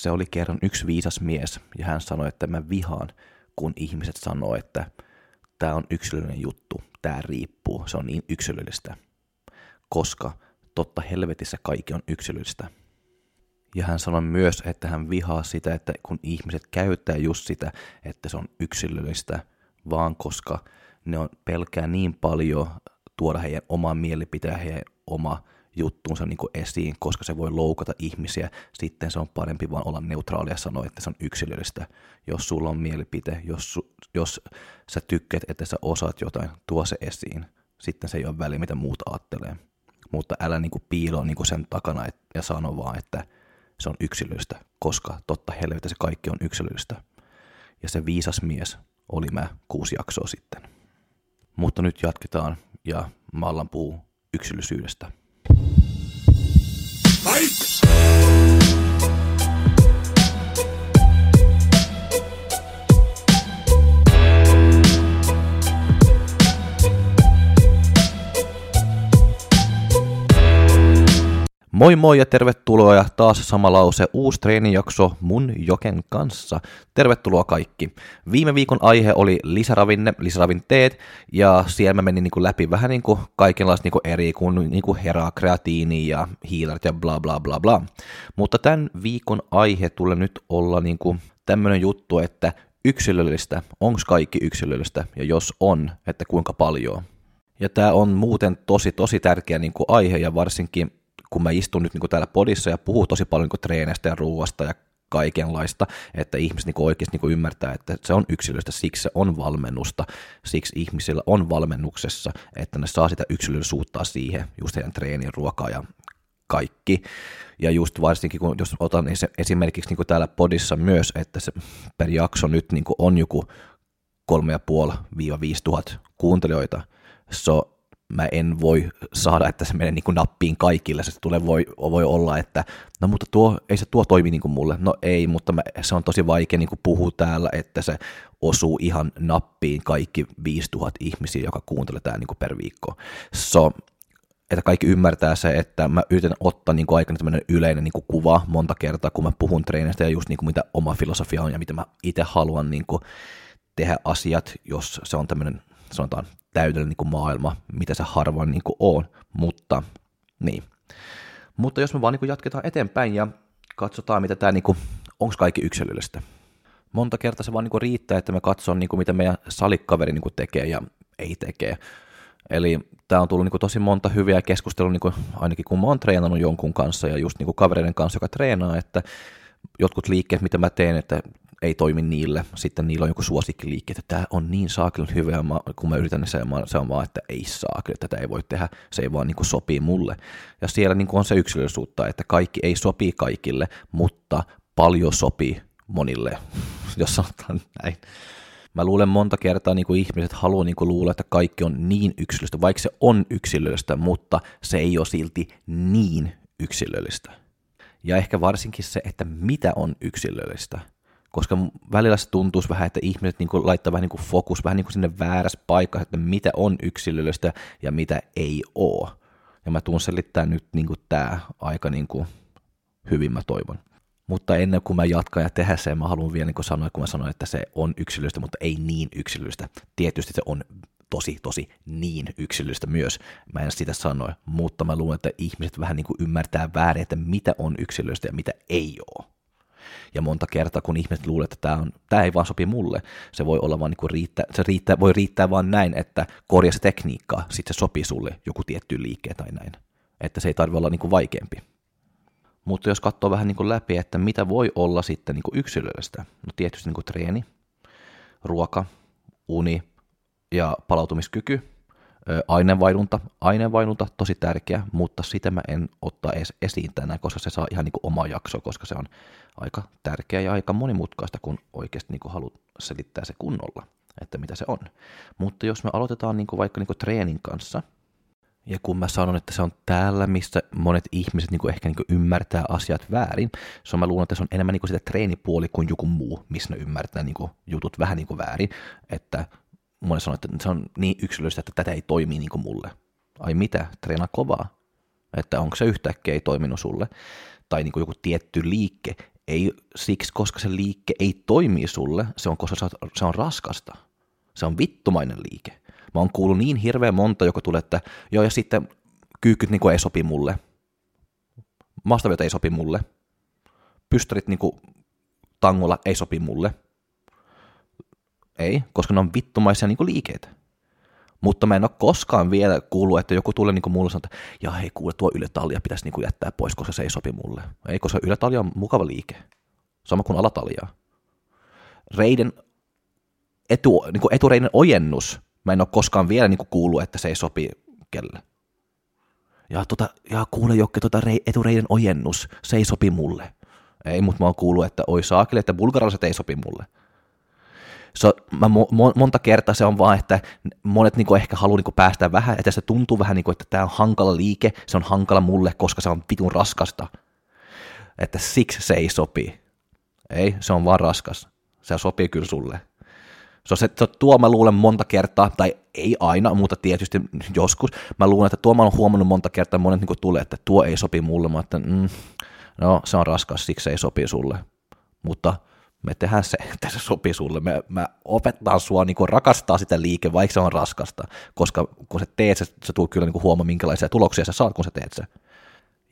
Se oli kerran yksi viisas mies, ja hän sanoi, että mä vihaan, kun ihmiset sanoo, että tämä on yksilöllinen juttu, tämä riippuu, se on niin yksilöllistä. Koska totta helvetissä kaikki on yksilöllistä. Ja hän sanoi myös, että hän vihaa sitä, että kun ihmiset käyttää just sitä, että se on yksilöllistä, vaan koska ne on pelkää niin paljon tuoda heidän oman mielipiteen, heidän oma juttuunsa niin kuin esiin, koska se voi loukata ihmisiä. Sitten se on parempi vaan olla neutraalia ja sanoa, että se on yksilöllistä. Jos sulla on mielipite, jos, jos sä tykkäät, että sä osaat jotain, tuo se esiin. Sitten se ei ole väliä, mitä muut ajattelee. Mutta älä niin kuin piilo niin kuin sen takana et, ja sano vaan, että se on yksilöllistä, koska totta helvetä se kaikki on yksilöllistä. Ja se viisas mies oli mä kuusi jaksoa sitten. Mutta nyt jatketaan ja Mallan puu yksilöllisyydestä. you. Moi moi ja tervetuloa ja taas sama lause, uusi treenijakso mun Joken kanssa. Tervetuloa kaikki. Viime viikon aihe oli lisäravinne, lisäravinteet ja siellä mä menin niin läpi vähän niin kuin kaikenlaista niin eri kuin, niin kuin kreatiini ja hiilarit ja bla bla bla bla. Mutta tämän viikon aihe tulee nyt olla niin kuin juttu, että yksilöllistä, onko kaikki yksilöllistä ja jos on, että kuinka paljon. Ja tämä on muuten tosi, tosi tärkeä niin kuin aihe ja varsinkin kun mä istun nyt niin kuin täällä podissa ja puhun tosi paljon niin treeneistä ja ruoasta ja kaikenlaista, että ihmiset niin oikeasti niin ymmärtää, että se on yksilöllistä, siksi se on valmennusta, siksi ihmisillä on valmennuksessa, että ne saa sitä yksilöllisyyttä siihen, just heidän treenin, ruokaa ja kaikki. Ja just varsinkin, kun jos otan esimerkiksi niin kuin täällä podissa myös, että se per jakso nyt niin kuin on joku 3,5-5 tuhat kuuntelijoita, so mä en voi saada, että se menee niin kuin nappiin kaikille. Se tulee, voi, voi olla, että no mutta tuo, ei se tuo toimi niin kuin mulle. No ei, mutta mä, se on tosi vaikea niin kuin puhua täällä, että se osuu ihan nappiin kaikki 5000 ihmisiä, joka kuuntelee tää niin kuin per viikko. So, että kaikki ymmärtää se, että mä yritän ottaa niin aikana tämmöinen yleinen niin kuin kuva monta kertaa, kun mä puhun treenistä ja just niin kuin mitä oma filosofia on ja mitä mä itse haluan niin kuin tehdä asiat, jos se on tämmöinen sanotaan täydellinen niin kuin maailma, mitä se harvoin niin kuin on, mutta niin. Mutta jos me vaan niin kuin jatketaan eteenpäin ja katsotaan, mitä tämä, niin kuin, onko kaikki yksilöllistä. Monta kertaa se vaan niin kuin riittää, että me katsotaan, niin kuin, mitä meidän salikaveri niin kuin tekee ja ei tekee. Eli tämä on tullut niin kuin tosi monta hyviä keskustelua, niin kuin, ainakin kun mä oon treenannut jonkun kanssa ja just niin kuin kavereiden kanssa, joka treenaa, että jotkut liikkeet, mitä mä teen, että ei toimi niille, sitten niillä on joku suosikkiliikki, että tämä on niin saakeli hyvä, ja mä, kun mä yritän, niin se, se on vaan, että ei saakeli, että tätä ei voi tehdä, se ei vaan niin kuin sopii mulle. Ja siellä niin kuin on se yksilöllisyyttä, että kaikki ei sopii kaikille, mutta paljon sopii monille, jos sanotaan näin. Mä luulen monta kertaa niin kuin ihmiset haluaa niin kuin luulla, että kaikki on niin yksilöllistä, vaikka se on yksilöllistä, mutta se ei ole silti niin yksilöllistä. Ja ehkä varsinkin se, että mitä on yksilöllistä koska välillä se tuntuisi vähän, että ihmiset niin kuin laittaa vähän niin kuin fokus vähän niin kuin sinne väärässä paikassa, että mitä on yksilöllistä ja mitä ei ole. Ja mä tuun selittää nyt niin kuin tämä aika niin kuin hyvin mä toivon. Mutta ennen kuin mä jatkan ja tehdä sen, mä haluan vielä niin kuin sanoa, kun mä sanoin, että se on yksilöllistä, mutta ei niin yksilöllistä. Tietysti se on tosi, tosi niin yksilöllistä myös. Mä en sitä sano, mutta mä luulen, että ihmiset vähän niin kuin ymmärtää väärin, että mitä on yksilöllistä ja mitä ei ole. Ja monta kertaa, kun ihmiset luulee, että tämä, on, tämä ei vaan sopi mulle, se voi olla vaan niin kuin riittää, se riittää, voi riittää vaan näin, että korjaa se tekniikkaa, sitten se sopii sulle joku tietty liike tai näin. Että se ei tarvitse olla niin kuin vaikeampi. Mutta jos katsoo vähän niin kuin läpi, että mitä voi olla sitten niin kuin yksilöllistä, no tietysti niin kuin treeni, ruoka, uni ja palautumiskyky, aineenvaihunta. Aineenvaihunta tosi tärkeä, mutta sitä mä en ottaa edes esiin tänään, koska se saa ihan niin kuin oma jakso, koska se on aika tärkeä ja aika monimutkaista, kun oikeasti niin kuin haluat selittää se kunnolla, että mitä se on. Mutta jos me aloitetaan niin kuin vaikka niin kuin treenin kanssa, ja kun mä sanon, että se on täällä, missä monet ihmiset niin kuin ehkä niin kuin ymmärtää asiat väärin, se on mä luulen, että se on enemmän niin kuin sitä treenipuoli kuin joku muu, missä ne ymmärtää niin kuin jutut vähän niin kuin väärin, että moni sanoo, että se on niin yksilöllistä, että tätä ei toimi niin kuin mulle. Ai mitä, treena kovaa. Että onko se yhtäkkiä ei toiminut sulle. Tai niin kuin joku tietty liikke Ei siksi, koska se liike ei toimi sulle, se on, koska se on raskasta. Se on vittumainen liike. Mä oon kuullut niin hirveän monta, joka tulee, että joo, ja sitten kyykkyt niin ei sopi mulle. Maastavyöt ei sopi mulle. Pystärit niin tangolla ei sopi mulle. Ei, koska ne on vittumaisia niin liikeitä. Mutta mä en ole koskaan vielä kuullut, että joku tulee niin mulle sanoa, että ja hei kuule, tuo ylätalia pitäisi niin jättää pois, koska se ei sopi mulle. Ei, koska ylätalia on mukava liike. Sama kuin alatalia. Reiden etu, niin etureiden ojennus, mä en ole koskaan vielä niin kuullut, että se ei sopi kelle. Ja, tota, ja kuule Jokke, tota rei, etureiden ojennus, se ei sopi mulle. Ei, mutta mä oon kuullut, että oi saakeli, että bulgaralaiset ei sopi mulle. So, mä mo- monta kertaa se on vaan, että monet niinku ehkä haluaa niinku päästä vähän, että se tuntuu vähän niinku, että tämä on hankala liike, se on hankala mulle, koska se on vitun raskasta. Että siksi se ei sopi. Ei, se on vaan raskas. Se sopii kyllä sulle. Se on se, se tuo mä luulen monta kertaa, tai ei aina, mutta tietysti joskus. Mä luulen, että tuo mä oon huomannut monta kertaa, monet niin tulee, että tuo ei sopi mulle. Mä että mm, no se on raskas, siksi se ei sopi sulle. Mutta me tehdään se, että se sopii sulle. Me, mä opetan sua niin rakastaa sitä liike, vaikka se on raskasta, koska kun sä teet se, sä tulet kyllä niin huomaa, minkälaisia tuloksia sä saat, kun sä teet se.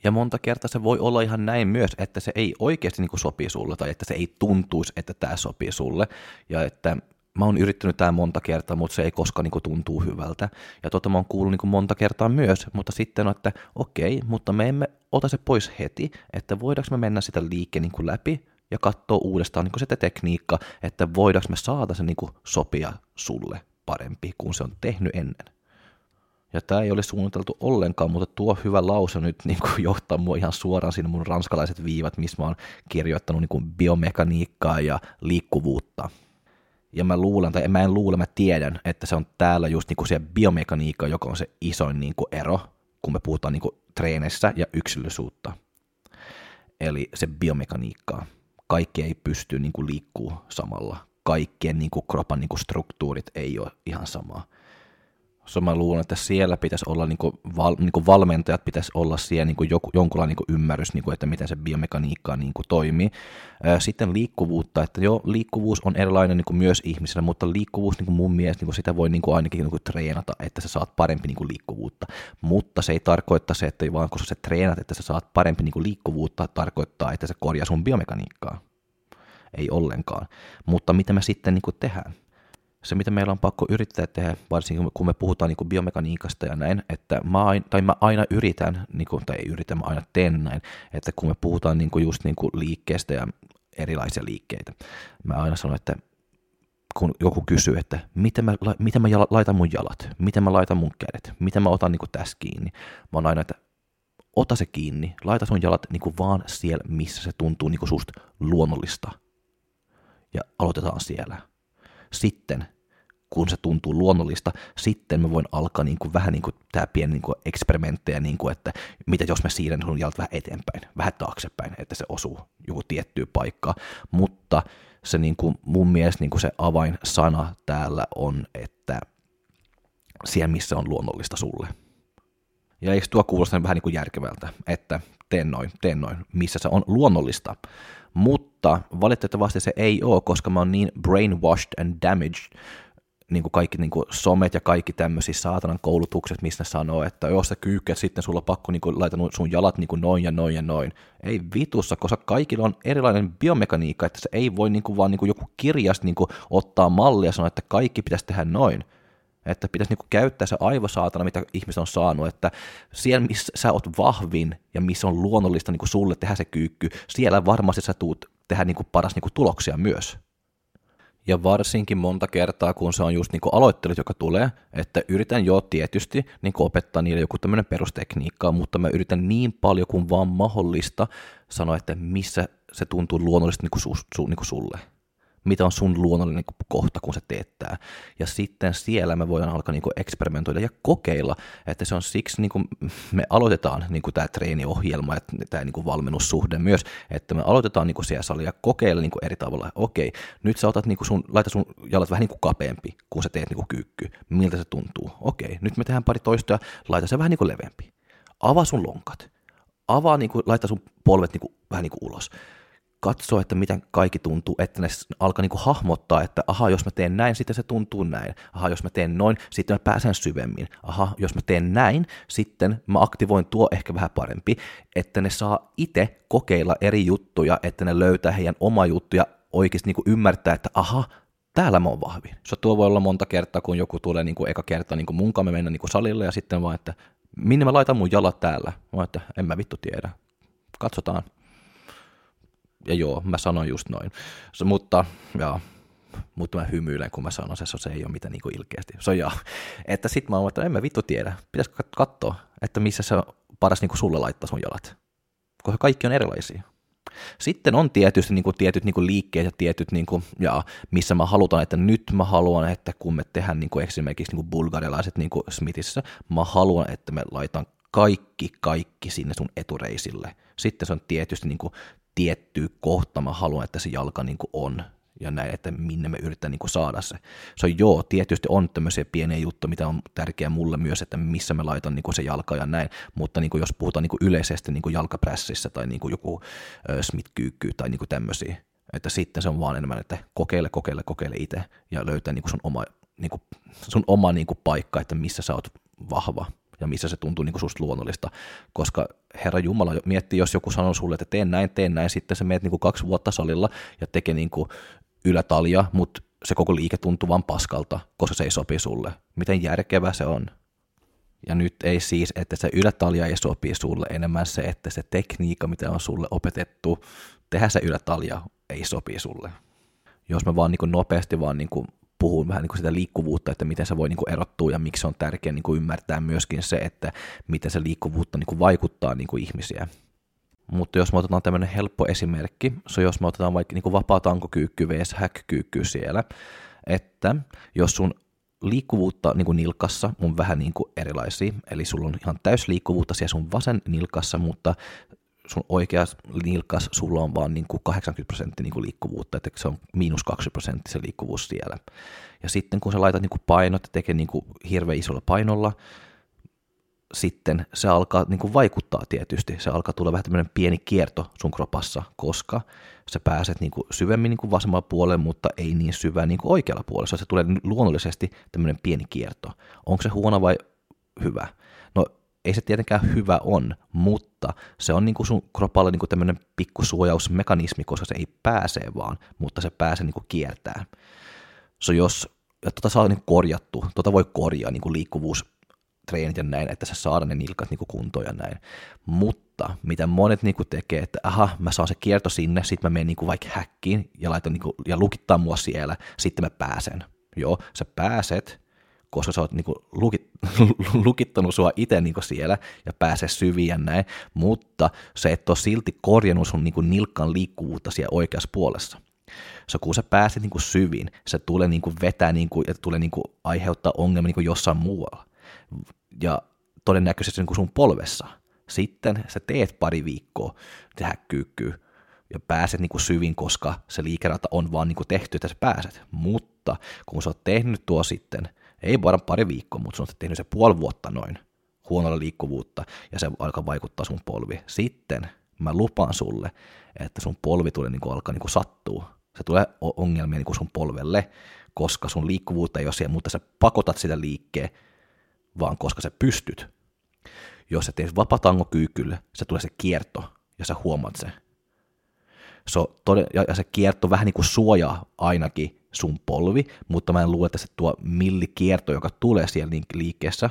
Ja monta kertaa se voi olla ihan näin myös, että se ei oikeasti niin sopii sulle, tai että se ei tuntuisi, että tämä sopii sulle, ja että mä oon yrittänyt tämä monta kertaa, mutta se ei koskaan niin tuntuu hyvältä. Ja tota mä oon kuullut niin monta kertaa myös, mutta sitten on, että okei, mutta me emme ota se pois heti, että voidaanko me mennä sitä liikkeen niin läpi ja katsoa uudestaan niin sitä tekniikka, että voidaanko me saada se niin sopia sulle parempi kuin se on tehnyt ennen. Ja tämä ei ole suunniteltu ollenkaan, mutta tuo hyvä lause nyt niin kuin johtaa mua ihan suoraan sinne mun ranskalaiset viivat, missä mä oon kirjoittanut niin kuin biomekaniikkaa ja liikkuvuutta. Ja mä luulen, tai mä en luule, mä tiedän, että se on täällä just niinku se biomekaniikka, joka on se isoin niinku ero, kun me puhutaan niinku treeneissä ja yksilöllisyyttä. Eli se biomekaniikka. Kaikki ei pysty niinku liikkuu samalla. Kaikkien niinku kropan niinku struktuurit ei ole ihan samaa. So mä luulen, että siellä pitäisi olla, niin kuin, val, niin kuin valmentajat pitäisi olla siellä niin kuin joku, jonkunlainen niin kuin ymmärrys, niin kuin, että miten se biomekaniikka niin kuin toimii. Sitten liikkuvuutta, että joo, liikkuvuus on erilainen niin kuin myös ihmisellä, mutta liikkuvuus niin kuin mun mielestä niin kuin sitä voi niin kuin ainakin niin kuin treenata, että sä saat parempi niin kuin liikkuvuutta. Mutta se ei tarkoita se, että vaan kun sä treenat, että sä saat parempi niin kuin liikkuvuutta, tarkoittaa, että se korjaa sun biomekaniikkaa. Ei ollenkaan. Mutta mitä me sitten niin kuin tehdään? Se, mitä meillä on pakko yrittää tehdä, varsinkin kun me puhutaan niin biomekaniikasta ja näin, että mä aina, tai mä aina yritän, niin kuin, tai ei yritä, mä aina teen näin, että kun me puhutaan niin kuin just niin kuin liikkeestä ja erilaisia liikkeitä, mä aina sanon, että kun joku kysyy, että miten mä, miten mä laitan mun jalat, miten mä laitan mun kädet, miten mä otan niin kuin tässä kiinni, mä oon aina, että ota se kiinni, laita sun jalat niin kuin vaan siellä, missä se tuntuu niin kuin susta luonnollista. Ja aloitetaan siellä sitten kun se tuntuu luonnollista, sitten mä voin alkaa niin kuin, vähän niin kuin tämä pieni niin kuin eksperimenttejä, niin kuin, että mitä jos mä siirrän sun jalat vähän eteenpäin, vähän taaksepäin, että se osuu joku tiettyyn paikkaan. Mutta se niin kuin, mun mielestä niin kuin se avainsana täällä on, että siellä missä on luonnollista sulle. Ja eikö tuo kuulosta vähän niin kuin järkevältä, että teen noin, teen noin, missä se on luonnollista. Mutta valitettavasti se ei ole, koska mä oon niin brainwashed and damaged, niin kuin kaikki niin kuin somet ja kaikki tämmöisiä saatanan koulutukset, missä ne sanoo, että jos sä kyykkäät, sitten sulla on pakko niin kuin, laita sun jalat niin kuin noin ja noin ja noin. Ei vitussa, koska kaikilla on erilainen biomekaniikka, että se ei voi niin kuin vaan niin kuin joku kirjasta niin kuin ottaa mallia ja sanoa, että kaikki pitäisi tehdä noin. Että pitäisi niin kuin käyttää se aivosaatana, mitä ihmiset on saanut, että siellä, missä sä oot vahvin ja missä on luonnollista niin kuin sulle tehdä se kyykky, siellä varmasti sä tuut tehdä niin kuin paras niin kuin tuloksia myös. Ja varsinkin monta kertaa, kun se on just niin aloittelut, joka tulee, että yritän jo tietysti niin opettaa niille joku tämmöinen perustekniikka, mutta mä yritän niin paljon kuin vaan mahdollista sanoa, että missä se tuntuu luonnollisesti niin kuin su, su, niin kuin sulle mitä on sun luonnollinen kohta, kun se teettää. Ja sitten siellä me voidaan alkaa niin eksperimentoida ja kokeilla, että se on siksi, niin kuin me aloitetaan niin tämä treeniohjelma ja tämä niin valmennussuhde myös, että me aloitetaan niin siellä salia ja kokeilla niin eri tavalla. Okei, nyt sä otat niin sun, laita sun jalat vähän niin kapeampi, kun sä teet niin kyykky. Miltä se tuntuu? Okei, nyt me tehdään pari toista laita se vähän niin leveämpi. Avaa sun lonkat. Avaa, niin kuin, laita sun polvet niin kuin, vähän niin kuin ulos katsoa, että miten kaikki tuntuu, että ne alkaa niin kuin hahmottaa, että aha, jos mä teen näin, sitten se tuntuu näin. Aha, jos mä teen noin, sitten mä pääsen syvemmin. Aha, jos mä teen näin, sitten mä aktivoin tuo ehkä vähän parempi, että ne saa itse kokeilla eri juttuja, että ne löytää heidän oma juttuja oikeasti niin kuin ymmärtää, että aha, täällä mä oon vahvin. Se tuo voi olla monta kertaa, kun joku tulee niin kuin eka kerta niin kuin munkaan me mennä niin kuin salille ja sitten vaan, että minne mä laitan mun jalat täällä? Mä että en mä vittu tiedä. Katsotaan. Ja joo, mä sanoin just noin. Se, mutta, joo, mutta mä hymyilen, kun mä sanon se, se ei ole mitään niin ilkeästi. Se on. Että sit mä oon, että en mä vittu tiedä. Pitäisikö katsoa, että missä se paras niin kuin sulle laittaa sun jalat. Koska kaikki on erilaisia. Sitten on tietysti niin kuin, tietyt niin kuin liikkeet ja tietyt, niin kuin, ja missä mä halutaan, että nyt mä haluan, että kun me tehdään niin kuin esimerkiksi niin kuin bulgarilaiset niin kuin Smithissä, mä haluan, että me laitan kaikki, kaikki sinne sun etureisille. Sitten se on tietysti niin kuin, tietty kohta, mä haluan, että se jalka niin kuin on ja näin, että minne me yritetään niin kuin saada se. Se on joo, tietysti on tämmöisiä pieniä juttuja, mitä on tärkeää mulle myös, että missä me laitan niin kuin se jalka ja näin, mutta niin kuin jos puhutaan niin kuin yleisesti niin kuin jalkaprässissä tai niin kuin joku äh, Smith-kyykky tai niin kuin tämmöisiä, että sitten se on vaan enemmän, että kokeile, kokeile, kokeile itse ja löytää niin kuin sun oma, niin kuin, sun oma niin kuin paikka, että missä sä oot vahva ja missä se tuntuu niin susta luonnollista, koska Herra Jumala miettii, jos joku sanoo sulle, että teen näin, teen näin, sitten sä meet niin kuin kaksi vuotta salilla ja tekee niin kuin ylätalja, mutta se koko liike tuntuu vaan paskalta, koska se ei sopi sulle. Miten järkevä se on? Ja nyt ei siis, että se ylätalja ei sopi sulle, enemmän se, että se tekniikka, mitä on sulle opetettu, tehdä se ylätalja, ei sopi sulle. Jos mä vaan niin kuin nopeasti vaan niin kuin puhun vähän niin kuin sitä liikkuvuutta, että miten se voi niin kuin erottua ja miksi on tärkeää niin ymmärtää myöskin se, että miten se liikkuvuutta niin kuin vaikuttaa niin kuin ihmisiä. Mutta jos me otetaan tämmöinen helppo esimerkki, se jos me otetaan vaikka niin vapaa tankokyykky vs. häkkykyykky siellä, että jos sun liikkuvuutta niin kuin nilkassa on vähän niin kuin erilaisia, eli sulla on ihan täysliikkuvuutta siellä sun vasen nilkassa, mutta sun oikea nilkas, sulla on vaan niin kuin 80 prosenttia niin liikkuvuutta, että se on miinus 2 prosenttia se liikkuvuus siellä. Ja sitten kun sä laitat niin kuin painot ja tekee niin kuin hirveän isolla painolla, sitten se alkaa niin kuin vaikuttaa tietysti. Se alkaa tulla vähän tämmöinen pieni kierto sun kropassa, koska sä pääset niin kuin syvemmin niin kuin vasemmalla puolella, mutta ei niin syvää niin kuin oikealla puolella. Se tulee luonnollisesti tämmöinen pieni kierto. Onko se huono vai hyvä? No ei se tietenkään hyvä on, mutta se on niin kuin sun kropalle niin kuin tämmöinen pikkusuojausmekanismi, koska se ei pääse vaan, mutta se pääsee niin kuin kiertää. So jos, ja tota saa niin korjattu, tota voi korjaa niin kuin liikkuvuus treenit ja näin, että sä saada ne nilkat niin kuntoon ja näin. Mutta mitä monet niin tekee, että aha, mä saan se kierto sinne, sitten mä menen niin vaikka häkkiin ja, laitan, niin kuin, ja lukittaa mua siellä, sitten mä pääsen. Joo, sä pääset, koska sä oot niin kuin lukit, lukittanut sua itse niin siellä ja pääse syviin ja näin, mutta se et ole silti korjannut sun niin kuin nilkkan liikkuvuutta siellä oikeassa puolessa. So, kun sä pääset niin kuin syviin, se tulee niin kuin vetää niin kuin, ja tulee niin kuin aiheuttaa ongelmia niin kuin jossain muualla ja todennäköisesti niin sun polvessa. Sitten sä teet pari viikkoa tehdä kyykkyä ja pääset niin kuin syvin, koska se liikerata on vaan niin kuin tehty, että sä pääset. Mutta kun sä oot tehnyt tuo sitten, ei vaan pari viikkoa, mutta sä oot tehnyt se puoli vuotta noin huonolla liikkuvuutta ja se alkaa vaikuttaa sun polvi. Sitten mä lupaan sulle, että sun polvi tulee niin kuin alkaa niin kuin sattuu. Se tulee ongelmia niin kuin sun polvelle, koska sun liikkuvuutta ei ole siellä, mutta sä pakotat sitä liikkeen vaan koska sä pystyt. Jos sä teet vapatangokyykylle, se tulee se kierto ja sä huomaat se. So, tode, ja se kierto vähän niin kuin suojaa ainakin sun polvi, mutta mä en luule, että se tuo millikierto, joka tulee siellä liikkeessä,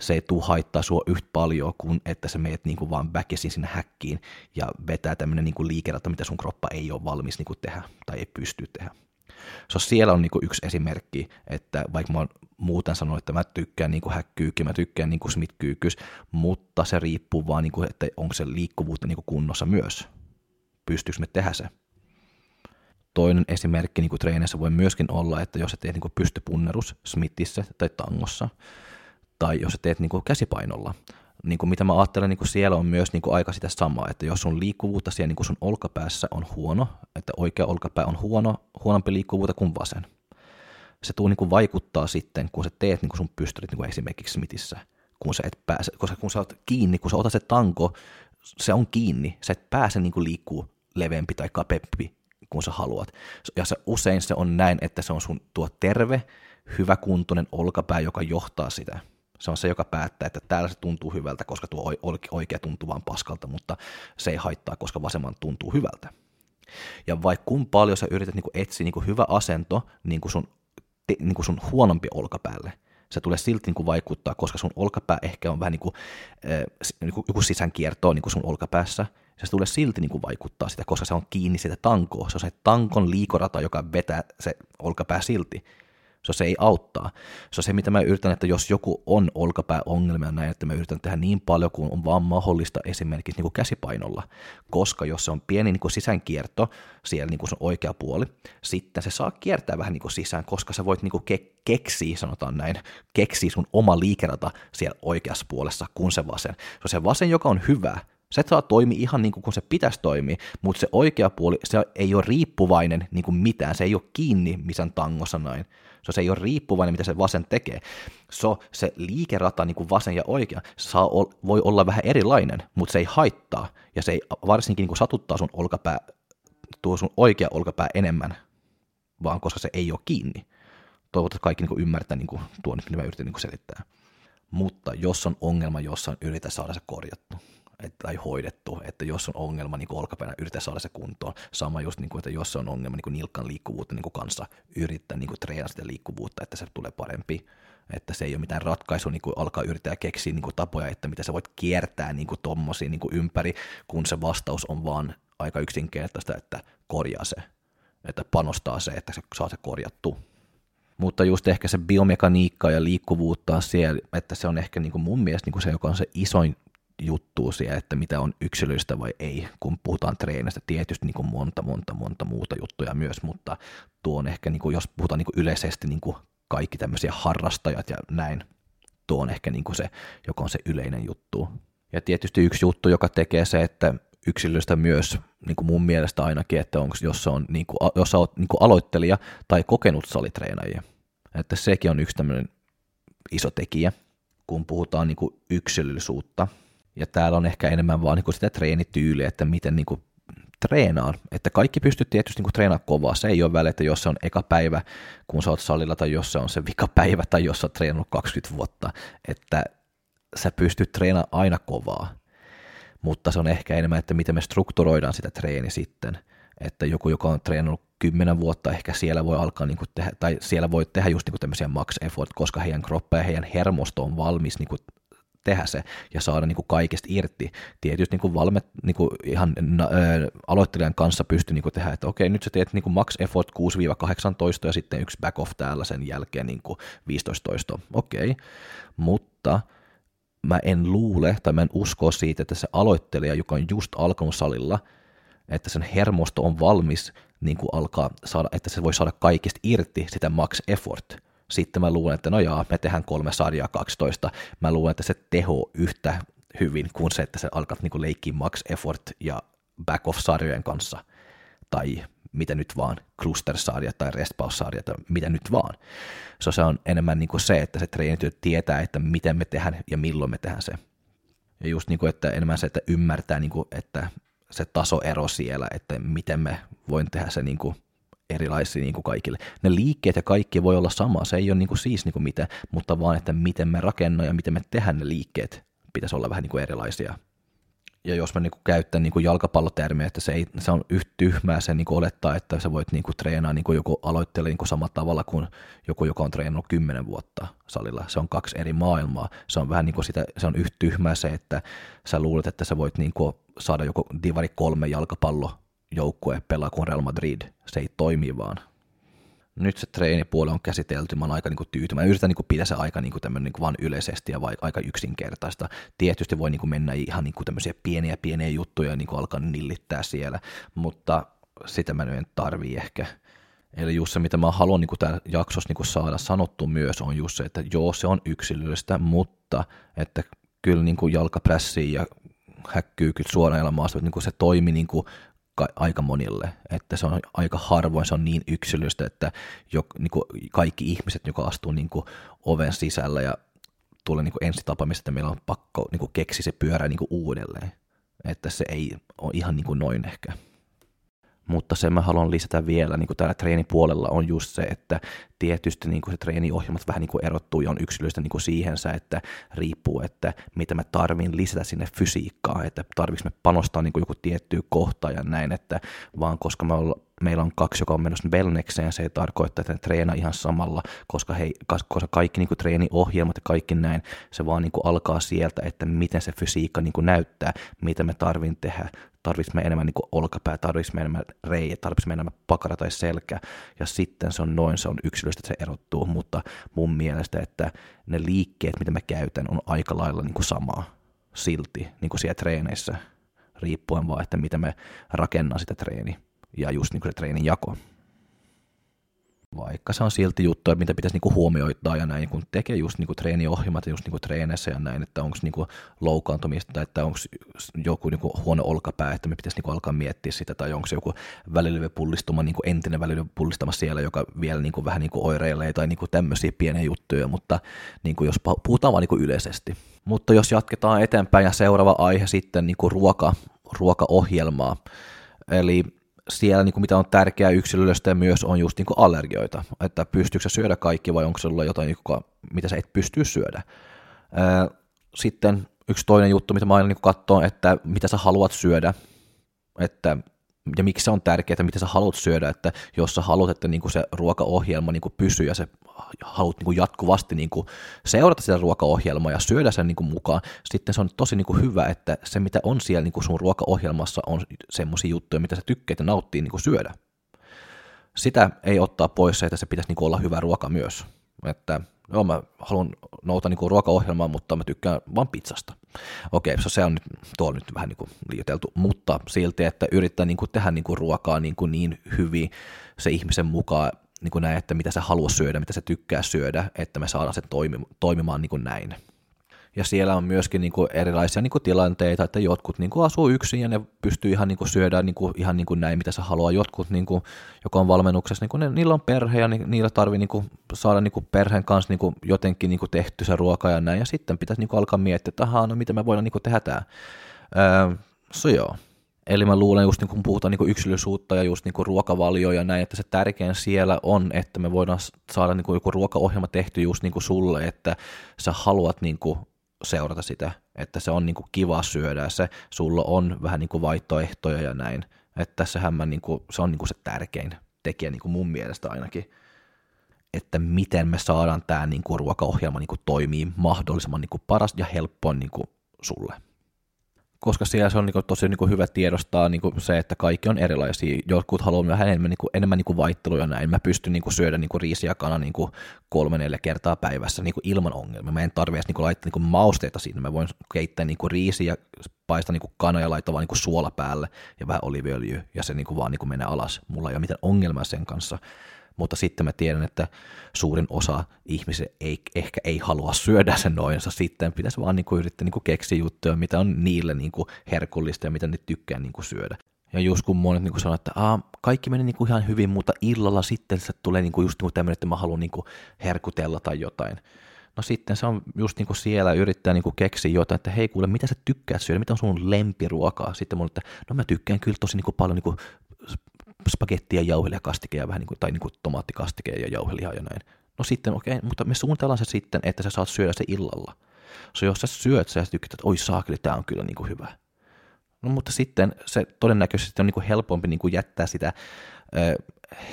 se ei tuu haittaa sua yhtä paljon kuin että sä meet niin kuin vaan väkisin sinne häkkiin ja vetää tämmöinen niin liikerata, mitä sun kroppa ei ole valmis niin kuin tehdä tai ei pysty tehdä. So, siellä on niin kuin yksi esimerkki, että vaikka mä muuten sanonut, että mä tykkään niin häkkyykki, mä tykkään niin smith mutta se riippuu vaan, niin kuin, että onko se liikkuvuutta niin kuin kunnossa myös. Pystyykö me tehdä se? Toinen esimerkki niin treenissä voi myöskin olla, että jos sä teet niin pystypunnerus Smithissä tai tangossa, tai jos sä teet niin käsipainolla, niin kuin mitä mä ajattelen, niin kuin siellä on myös niin kuin aika sitä samaa, että jos sun liikkuvuutta siellä niin kuin sun olkapäässä on huono, että oikea olkapää on huono, huonompi liikkuvuutta kuin vasen, se tuu niin kuin vaikuttaa sitten, kun sä teet niin kuin sun pystyrit niin kuin esimerkiksi Smithissä, kun sä et pääse, koska kun sä oot kiinni, kun sä otat se tanko, se on kiinni, sä et pääse niin kuin liikkuu leveämpi tai kapeampi kuin sä haluat. Ja se, usein se on näin, että se on sun tuo terve, hyväkuntoinen olkapää, joka johtaa sitä. Se on se, joka päättää, että täällä se tuntuu hyvältä, koska tuo oikea tuntuu vaan paskalta, mutta se ei haittaa, koska vasemman tuntuu hyvältä. Ja vaikka kun paljon sä yrität niin etsiä niin hyvä asento niin sun, niin sun huonompi olkapäälle, se tulee silti niin kuin vaikuttaa, koska sun olkapää ehkä on vähän niin kuin, äh, niin kuin joku sisänkierto niin kuin sun olkapäässä, se tulee silti niin kuin vaikuttaa sitä, koska se on kiinni siitä tankoa. Se on se tankon liikorata, joka vetää se olkapää silti. Se, se ei auttaa. Se on se, mitä mä yritän, että jos joku on olkapääongelmia näin, että mä yritän tehdä niin paljon kuin on vaan mahdollista esimerkiksi niin kuin käsipainolla. Koska jos se on pieni niin kuin sisänkierto siellä niin kuin sun oikea puoli, sitten se saa kiertää vähän niin kuin sisään, koska sä voit niin kuin ke- keksiä, sanotaan näin, keksiä sun oma liikerata siellä oikeassa puolessa kuin se vasen. Se on se vasen, joka on hyvä, se saa toimia ihan niin kuin se pitäisi toimia, mutta se oikea puoli, se ei ole riippuvainen niin kuin mitään, se ei ole kiinni missään tangossa näin. So, se ei ole riippuvainen, mitä se vasen tekee. So, se liikerata, niin kuin vasen ja oikea, saa, voi olla vähän erilainen, mutta se ei haittaa. Ja se ei varsinkin niin kuin satuttaa sun olkapää, tuo sun oikea olkapää enemmän, vaan koska se ei ole kiinni. Toivottavasti kaikki niin kuin ymmärtää niin kuin tuon, mitä mä yritän niin kuin selittää. Mutta jos on ongelma jossain, yritä saada se korjattu että, tai hoidettu, että jos on ongelma niin olkapäänä, yritä saada se kuntoon. Sama just, niin kuin, että jos on ongelma niin nilkan liikkuvuutta niin kuin kanssa, yrittää niin treenata sitä liikkuvuutta, että se tulee parempi. Että se ei ole mitään ratkaisu niin kuin alkaa yrittää keksiä niin kuin tapoja, että mitä sä voit kiertää niin kuin tommosia niin kuin ympäri, kun se vastaus on vaan aika yksinkertaista, että korjaa se, että panostaa se, että se saa se korjattu mutta just ehkä se biomekaniikka ja liikkuvuutta on siellä, että se on ehkä niin kuin mun mielestä niin kuin se, joka on se isoin juttua siellä, että mitä on yksilöistä vai ei, kun puhutaan treenistä. Tietysti niin kuin monta, monta, monta muuta juttuja myös, mutta tuo on ehkä, niin kuin, jos puhutaan niin kuin yleisesti niin kuin kaikki tämmöisiä harrastajat ja näin, tuo on ehkä niin kuin se, joka on se yleinen juttu. Ja tietysti yksi juttu, joka tekee se, että yksilöistä myös niin kuin mun mielestä ainakin, että onko, jos, on, niin kuin, jos sä oot niin kuin aloittelija tai kokenut salitreenaajia. Että sekin on yksi tämmöinen iso tekijä, kun puhutaan niin kuin yksilöllisuutta – ja täällä on ehkä enemmän vaan niin kuin sitä treenityyliä, että miten niin kuin treenaan. Että kaikki pystyy tietysti niin treenaamaan kovaa. Se ei ole väliä, että jos se on eka päivä, kun sä oot salilla, tai jos se on se vika päivä, tai jos sä oot treenannut 20 vuotta. Että sä pystyt treenaamaan aina kovaa. Mutta se on ehkä enemmän, että miten me strukturoidaan sitä treeni sitten. Että joku, joka on treenannut 10 vuotta, ehkä siellä voi alkaa niin tehdä, tai siellä voi tehdä just niin tämmöisiä max effort, koska heidän kroppa ja heidän hermosto on valmis niin tehdä se ja saada niin kuin kaikesta irti. Tietysti niin kuin valme, niin kuin ihan ä, aloittelijan kanssa pystyy niin tehdä, että okei, nyt sä teet niin kuin max effort 6-18 ja sitten yksi back off täällä sen jälkeen niin kuin 15 toistoa. Okei, mutta mä en luule tai mä en usko siitä, että se aloittelija, joka on just alkanut salilla, että sen hermosto on valmis niin kuin alkaa saada, että se voi saada kaikista irti sitä max effort sitten mä luulen, että no jaa, me tehdään kolme sarjaa 12. Mä luulen, että se teho yhtä hyvin kuin se, että se alkaa niin leikkiä max effort ja back off sarjojen kanssa. Tai mitä nyt vaan, cluster-sarja tai restpaus-sarja tai mitä nyt vaan. So se on enemmän niin kuin se, että se treenityö tietää, että miten me tehdään ja milloin me tehdään se. Ja just niin kuin, että enemmän se, että ymmärtää, niin kuin, että se tasoero siellä, että miten me voin tehdä se niin kuin erilaisia niin kuin kaikille. Ne liikkeet ja kaikki voi olla sama, se ei ole niin kuin siis niin kuin mitä, mutta vaan, että miten me rakennamme ja miten me tehdään ne liikkeet, pitäisi olla vähän niin kuin erilaisia. Ja jos mä niin kuin käytän niin kuin jalkapallotermiä, että se, ei, se on yhtä tyhmää se niin kuin olettaa, että sä voit niin kuin treenaa niin kuin joku aloittelee niin kuin samalla tavalla kuin joku, joka on treenannut kymmenen vuotta salilla. Se on kaksi eri maailmaa. Se on vähän niin kuin sitä, se on yhtä tyhmää se, että sä luulet, että sä voit niin kuin saada joku divari kolme jalkapallo joukkue pelaa kuin Real Madrid. Se ei toimi vaan. Nyt se treenipuoli on käsitelty, mä oon aika niin tyytyväinen. Yritän niin pitää se aika niin tämmöinen niin vaan yleisesti ja vai, aika yksinkertaista. Tietysti voi niin mennä ihan niin tämmöisiä pieniä pieniä juttuja ja niin alkaa nillittää siellä, mutta sitä mä en tarvii ehkä. Eli just se, mitä mä haluan niin täällä jaksossa niin saada sanottu myös, on just se, että joo, se on yksilöllistä, mutta että kyllä niin jalkaprässiin ja häkkyykyt suoraan ilmaasta, että niin se toimi niin ka- aika monille, että se on aika harvoin, se on niin yksilöistä, että jo, niin kuin kaikki ihmiset, jotka astuu niin kuin oven sisällä ja tulee niin kuin ensitapaamista, että meillä on pakko niin kuin keksi se pyörä niin kuin uudelleen, että se ei ole ihan niin kuin noin ehkä. Mutta sen mä haluan lisätä vielä niin kuin täällä treenipuolella on just se, että tietysti niin kuin se treeniohjelmat vähän niin kuin erottuu ja on yksilöistä niin kuin siihensä, että riippuu, että mitä mä tarvin lisätä sinne fysiikkaa, että tarvitsen me panostaa niin kuin joku tiettyyn kohtaan ja näin, että vaan koska me olla, meillä on kaksi, joka on menossa wellnesseen, se ei tarkoita, että ne treenaa ihan samalla, koska, hei, koska kaikki niin kuin treeniohjelmat ja kaikki näin, se vaan niin kuin alkaa sieltä, että miten se fysiikka niin kuin näyttää, mitä me tarvin tehdä, tarvitsemme enemmän niin olkapää, tarvitsemme enemmän reijä, tarvitsemme enemmän pakara tai selkä, ja sitten se on noin, se on yksilöstä, että se erottuu, mutta mun mielestä, että ne liikkeet, mitä mä käytän, on aika lailla niin kuin samaa silti, niin kuin siellä treeneissä, riippuen vaan, että mitä me rakennan sitä treeni, ja just niin kuin se treenin jako vaikka se on silti että mitä pitäisi niinku huomioittaa ja näin, kun tekee just niinku treeniohjelmat just niinku treeneissä ja näin, että onko niinku loukkaantumista tai että onko joku niinku huono olkapää, että me pitäisi niinku alkaa miettiä sitä, tai onko joku välilivepullistuma, niinku entinen välilivepullistama siellä, joka vielä niinku vähän niinku oireilee tai niinku tämmöisiä pieniä juttuja, mutta niinku jos puhutaan vaan niinku yleisesti. Mutta jos jatketaan eteenpäin ja seuraava aihe sitten niinku ruoka, ruokaohjelmaa, eli siellä, niin kuin mitä on tärkeää yksilöllistä myös on just niin kuin allergioita, että pystyykö syödä kaikki vai onko sulla jotain, niin mitä sä et pysty syödä. Sitten yksi toinen juttu, mitä mä aina niin katson, että mitä sä haluat syödä, että ja miksi se on tärkeää, mitä sä haluat syödä, että jos sä haluat, että niin kuin se ruokaohjelma niin kuin pysyy ja se haluat niin kuin jatkuvasti niin kuin seurata sitä ruokaohjelmaa ja syödä sen niin kuin mukaan, sitten se on tosi niin kuin hyvä, että se mitä on siellä niin kuin sun ruokaohjelmassa on semmoisia juttuja, mitä sä tykkäät ja nauttii niin kuin syödä. Sitä ei ottaa pois se, että se pitäisi niin kuin olla hyvä ruoka myös. Että joo, mä haluan nouta niin ruokaohjelmaa, mutta mä tykkään vaan pizzasta. Okei, so se on nyt, tuo on nyt vähän niin kuin liioteltu, mutta silti, että yrittää niin kuin tehdä niin kuin ruokaa niin, kuin niin hyvin se ihmisen mukaan, niin kuin näin, että mitä se haluaa syödä, mitä se tykkää syödä, että me saadaan se toimimaan niin kuin näin. Ja siellä on myöskin niin kuin erilaisia niin kuin tilanteita, että jotkut niin kuin asuu yksin ja ne pystyy ihan niin kuin syödä niin kuin, ihan niin kuin näin, mitä se haluaa. Jotkut, niin kuin, joka on valmennuksessa, niin kuin ne, niillä on perhe ja ni, niillä tarvii niin kuin, saada niin kuin perheen kanssa niin kuin, jotenkin niin kuin tehty se ruoka ja näin. Ja sitten pitäisi niin kuin, alkaa miettiä, että ahaa, no miten me voidaan niin kuin, tehdä tämä. Öö, so joo. Eli mä luulen just niin kun puhutaan niin yksilöllisuutta ja just niin ruokavalio ja näin, että se tärkein siellä on, että me voidaan saada niin joku ruokaohjelma tehty just niin sulle, että sä haluat niin seurata sitä, että se on niin kuin kiva syödä ja se, sulla on vähän niin kuin vaihtoehtoja ja näin. Että tässähän mä niin kuin, se on niin kuin se tärkein tekijä niin kuin mun mielestä ainakin, että miten me saadaan tämä niin kuin ruokaohjelma niin kuin toimii mahdollisimman niin kuin paras ja helppoin niin kuin sulle koska siellä se on niin tosi niin hyvä tiedostaa niin se, että kaikki on erilaisia. Jotkut haluaa vähän enemmän, niin kuin, enemmän niin vaihteluja näin. Mä pystyn niin syödä niin riisiä kana niin kolme neljä kertaa päivässä niin ilman ongelmia. Mä en tarvitse niin laittaa niin mausteita sinne. Mä voin keittää niin riisiä, paista niin kana ja laittaa vaan niin suola päälle ja vähän oliviöljyä ja se niin vaan niin menee alas. Mulla ei ole mitään ongelmaa sen kanssa mutta sitten mä tiedän, että suurin osa ihmisiä ei, ehkä ei halua syödä sen noinsa, sitten pitäisi vaan niin kuin yrittää niin kuin keksiä juttuja, mitä on niille niin kuin herkullista ja mitä ne tykkää niin kuin syödä. Ja just kun monet niin sanoo, että Aa, kaikki meni niin kuin ihan hyvin, mutta illalla sitten se tulee niin kuin just niin kuin tämmöinen, että mä haluan niin kuin herkutella tai jotain. No sitten se on just niin kuin siellä yrittää niin kuin keksiä jotain, että hei kuule, mitä sä tykkäät syödä, mitä on sun lempiruokaa? Sitten mun, että no mä tykkään kyllä tosi niin kuin paljon niin kuin spagettia, jauhelihakastike ja vähän niin kuin, tai niin kuin tomaattikastike ja jauheliha ja näin. No sitten okei, okay, mutta me suunnitellaan se sitten, että sä saat syödä se illalla. So jos sä syöt sä tykkäät, että oi saakeli, tää on kyllä niin kuin hyvä. No mutta sitten se todennäköisesti on niin kuin helpompi niin kuin jättää sitä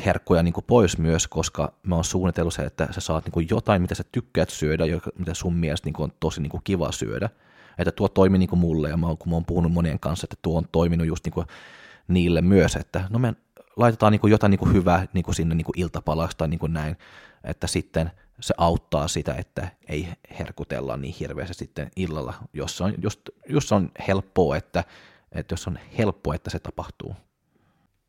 herkkuja niin kuin pois myös, koska mä oon suunnitellut se, että sä saat niin kuin jotain, mitä sä tykkäät syödä, mitä sun mielestä niin kuin on tosi niin kuin kiva syödä. Että tuo toimi niin kuin mulle, ja mä oon, kun mä oon puhunut monien kanssa, että tuo on toiminut just niin kuin niille myös, että no me laitetaan niin kuin jotain niin kuin hyvää niin kuin sinne niin kuin iltapalaksi tai niin kuin näin, että sitten se auttaa sitä, että ei herkutella niin hirveästi sitten illalla, jos on, just, jos on helppoa, että, että jos on helppoa, että se tapahtuu.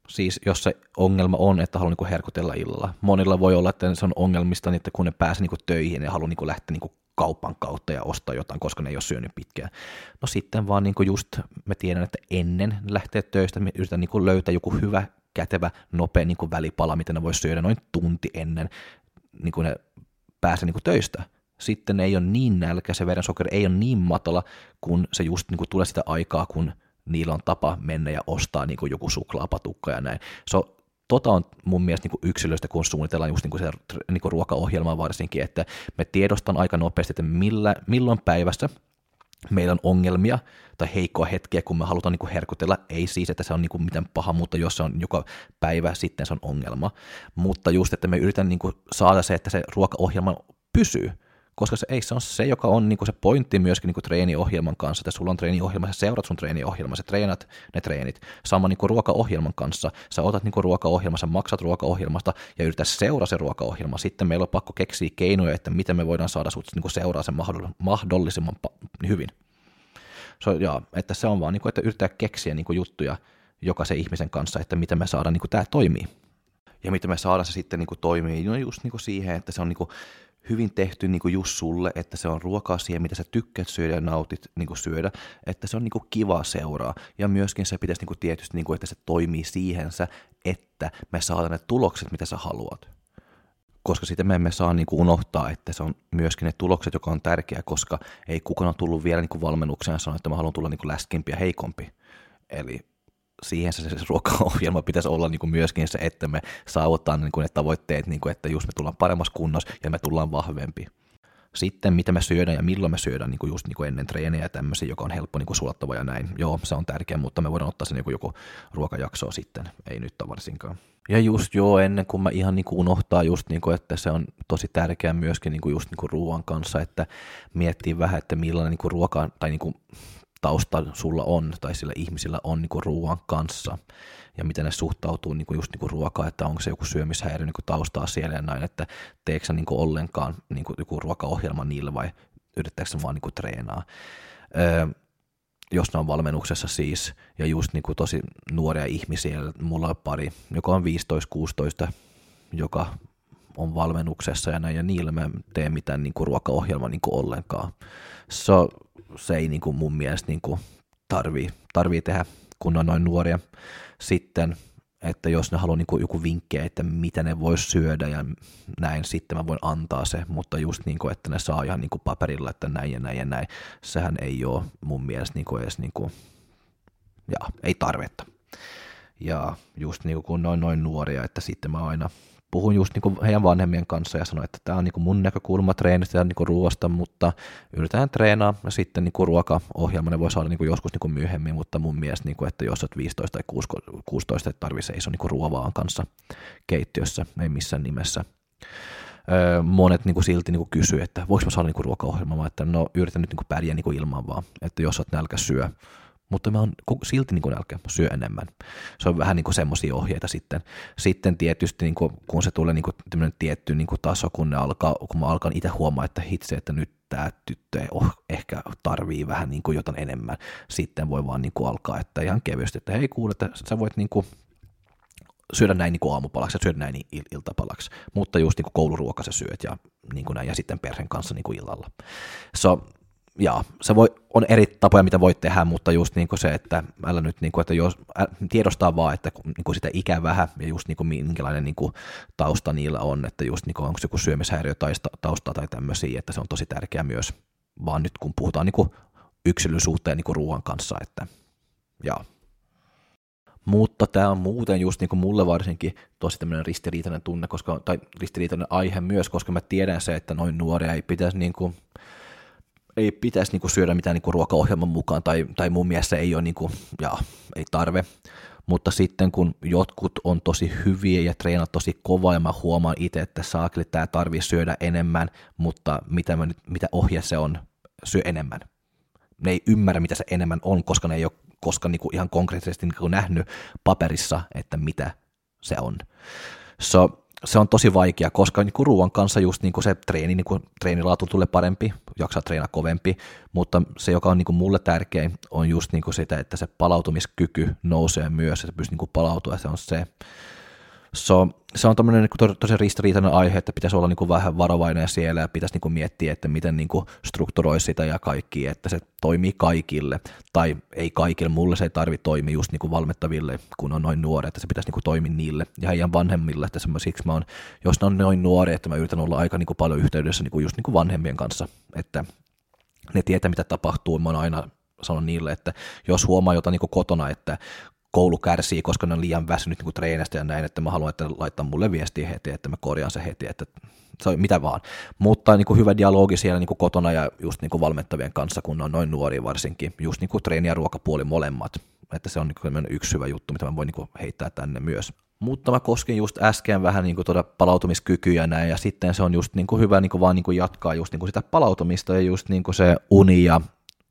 Siis jos se ongelma on, että haluaa niin herkutella illalla. Monilla voi olla, että se on ongelmista, niin että kun ne pääsee niin töihin ja haluaa niin lähteä niin kaupan kautta ja ostaa jotain, koska ne ei ole syönyt pitkään. No sitten vaan niin just mä tiedän, että ennen lähteä töistä me yritän niin löytää joku hyvä, kätevä, nopea niin kuin välipala, mitä ne voi syödä noin tunti ennen niin kuin ne pääsee niin kuin töistä. Sitten ei ole niin nälkä, se verensokeri ei ole niin matala, kun se just niin kuin tulee sitä aikaa, kun niillä on tapa mennä ja ostaa niin kuin joku suklaapatukka ja näin. Se on tota on mun mielestä niin yksilöistä, kun suunnitellaan just niin kuin se niin ruokaohjelmaa varsinkin, että me tiedostan aika nopeasti, että millä, milloin päivässä meillä on ongelmia tai heikkoa hetkeä, kun me halutaan niin kuin herkutella. Ei siis, että se on niin kuin mitään paha, mutta jos se on joka päivä, sitten se on ongelma. Mutta just, että me yritän niin saada se, että se ruokaohjelma pysyy koska se, ei, se on se, joka on niin kuin se pointti myöskin niin kuin treeniohjelman kanssa, että sulla on treeniohjelma, sä seurat sun treeniohjelma, sä treenat ne treenit. Sama niin kuin ruokaohjelman kanssa, sä otat niin kuin ruokaohjelma, sä maksat ruokaohjelmasta ja yrität seuraa se ruokaohjelma. Sitten meillä on pakko keksiä keinoja, että miten me voidaan saada sut niin kuin seuraa sen mahdollisimman hyvin. So, ja, että se on vaan, niin kuin, että yrittää keksiä niin kuin juttuja jokaisen ihmisen kanssa, että miten me saadaan niin kuin tämä toimii. Ja miten me saadaan se sitten niin kuin toimii, no just niin kuin siihen, että se on niin kuin hyvin tehty niin kuin just sulle, että se on ruokaa siihen, mitä sä tykkäät syödä ja nautit niin kuin syödä, että se on niin kuin kiva seuraa. Ja myöskin se pitäisi niin kuin tietysti, niin kuin, että se toimii siihensä, että me saadaan ne tulokset, mitä sä haluat. Koska sitten me emme saa niin kuin unohtaa, että se on myöskin ne tulokset, joka on tärkeä, koska ei kukaan ole tullut vielä niin kuin valmennukseen ja sanonut, että mä haluan tulla niin kuin läskimpi ja heikompi. Eli siihen se, se ruokaohjelma pitäisi olla niin kuin myöskin se, että me saavuttaa niin kuin ne tavoitteet, niin kuin, että just me tullaan paremmassa kunnossa ja me tullaan vahvempi. Sitten mitä me syödään ja milloin me syödään niin kuin just niin kuin ennen treenejä ja tämmöisiä, joka on helppo niin sulattava ja näin. Joo, se on tärkeä, mutta me voidaan ottaa se niin joku ruokajakso sitten, ei nyt varsinkaan. Ja just joo, ennen kuin mä ihan niin kuin unohtaa just niin kuin, että se on tosi tärkeää myöskin niin kuin just niin kuin ruoan kanssa, että miettii vähän, että millainen niin kuin ruoka tai niin kuin tausta sulla on tai sillä ihmisillä on niin kuin ruoan kanssa ja miten ne suhtautuu niin kuin just niin kuin ruokaan, että onko se joku syömishäiriö niin kuin taustaa siellä ja näin, että teekö sä niin kuin ollenkaan niin kuin joku ruokaohjelma niille vai yrittääkö vaan niin kuin treenaa. Öö, jos ne on valmennuksessa siis, ja just niin kuin tosi nuoria ihmisiä, mulla on pari, joka on 15-16, joka on valmennuksessa ja näin, ja niillä mä tee mitään niin kuin ruokaohjelmaa niin kuin ollenkaan. So, se ei niin kuin mun mielestä niin kuin tarvii, tarvii tehdä, kun on noin nuoria. Sitten, että jos ne haluaa niin kuin joku vinkkejä, että mitä ne vois syödä ja näin, sitten mä voin antaa se, mutta just niin kuin, että ne saa ihan niin kuin paperilla, että näin ja näin ja näin, sehän ei ole mun mielestä niin kuin edes niin kuin, ja, ei tarvetta. Ja just niin kuin kun ne on noin nuoria, että sitten mä aina puhun just niin kuin heidän vanhemmien kanssa ja sanoin, että tämä on niin kuin mun näkökulma treenistä ja niin kuin ruoasta, mutta yritetään treenaa ja sitten niin kuin ruokaohjelma ne voi saada niin kuin joskus niin kuin myöhemmin, mutta mun mielestä, niin kuin, että jos olet 15 tai 16, että tarvii seisoa niin kuin ruovaan kanssa keittiössä, ei missään nimessä. Öö, monet niin kuin silti niin kuin kysyy, että voiko mä saada niin kuin ruokaohjelmaa, että no yritän nyt niin kuin pärjää niin kuin ilman vaan, että jos olet nälkä syö, mutta mä oon silti niin kuin nälkä, syö enemmän. Se on vähän niin kuin semmoisia ohjeita sitten. Sitten tietysti niin kuin, kun se tulee niin kuin tietty niin kuin taso, kun, ne alkaa, kun mä alkan itse huomaa, että hitse, että nyt tämä tyttö oh, ehkä tarvii vähän niin kuin jotain enemmän, sitten voi vaan niin kuin alkaa, että ihan kevyesti, että hei kuule, että sä voit niin kuin syödä näin niin kuin aamupalaksi ja syödä näin il- iltapalaksi, mutta just niin kuin kouluruoka sä syöt ja, niin kuin näin, ja sitten perheen kanssa niin kuin illalla. So, ja se voi, on eri tapoja, mitä voit tehdä, mutta just niin kuin se, että älä nyt, niin kuin, että jos, ä, tiedostaa vaan, että niin kuin sitä ikää vähän ja just niin kuin minkälainen niin kuin tausta niillä on, että just niin kuin, onko se joku syömishäiriö tai tausta tai tämmöisiä, että se on tosi tärkeää myös, vaan nyt kun puhutaan niin kuin yksilöllisyyteen niin kuin ruoan kanssa, että ja. Mutta tämä on muuten just niin kuin mulle varsinkin tosi tämmöinen ristiriitainen tunne, koska, tai ristiriitainen aihe myös, koska mä tiedän se, että noin nuoria ei pitäisi niin kuin, ei pitäisi niinku syödä mitään niinku ruokaohjelman mukaan, tai, tai mun mielestä ei ole niinku, ja, ei tarve. Mutta sitten kun jotkut on tosi hyviä ja treenat tosi kovaa, ja mä huomaan itse, että saakeli tämä tarvii syödä enemmän, mutta mitä, mä nyt, mitä ohje se on, syö enemmän. Ne ei ymmärrä, mitä se enemmän on, koska ne ei ole koskaan niinku ihan konkreettisesti niinku nähnyt paperissa, että mitä se on. So, se on tosi vaikea, koska niin kuin ruoan kanssa just niin kuin se treeni, niin kuin treenilaatu tulee parempi, jaksaa treenaa kovempi, mutta se, joka on niin kuin mulle tärkein, on just niin kuin sitä, että se palautumiskyky nousee myös, että pystyy niin palautua, se on se, So, se on tämmöinen niin tosi ristiriitainen aihe, että pitäisi olla niin kuin vähän varovainen siellä ja pitäisi niin kuin miettiä, että miten niin kuin strukturoi sitä ja kaikki, että se toimii kaikille. Tai ei kaikille, mulle se ei tarvitse toimia just niin kuin valmettaville, kun on noin nuoret, että se pitäisi niin kuin toimia niille ja heidän vanhemmille. Että siksi mä oon, jos ne on noin nuoria, että mä yritän olla aika niin kuin paljon yhteydessä niin kuin just niin kuin vanhemmien kanssa, että ne tietää mitä tapahtuu. Mä oon aina sanon niille, että jos huomaa jotain niin kotona, että koulu kärsii, koska ne on liian väsynyt niin treenistä ja näin, että mä haluan, että laittaa mulle viestiä heti, että mä korjaan se heti, että se on mitä vaan. Mutta niin kuin hyvä dialogi siellä niin kuin kotona ja just niin kuin valmentavien kanssa, kun on noin nuori varsinkin, just niin kuin treeni ja ruokapuoli molemmat. Että se on niin kuin yksi hyvä juttu, mitä mä voin niin kuin heittää tänne myös. Mutta mä koskin just äsken vähän niin kuin tuota palautumiskykyä näin, ja sitten se on just niin kuin hyvä niin kuin vaan niin kuin jatkaa just niin kuin sitä palautumista ja just niin kuin se uni ja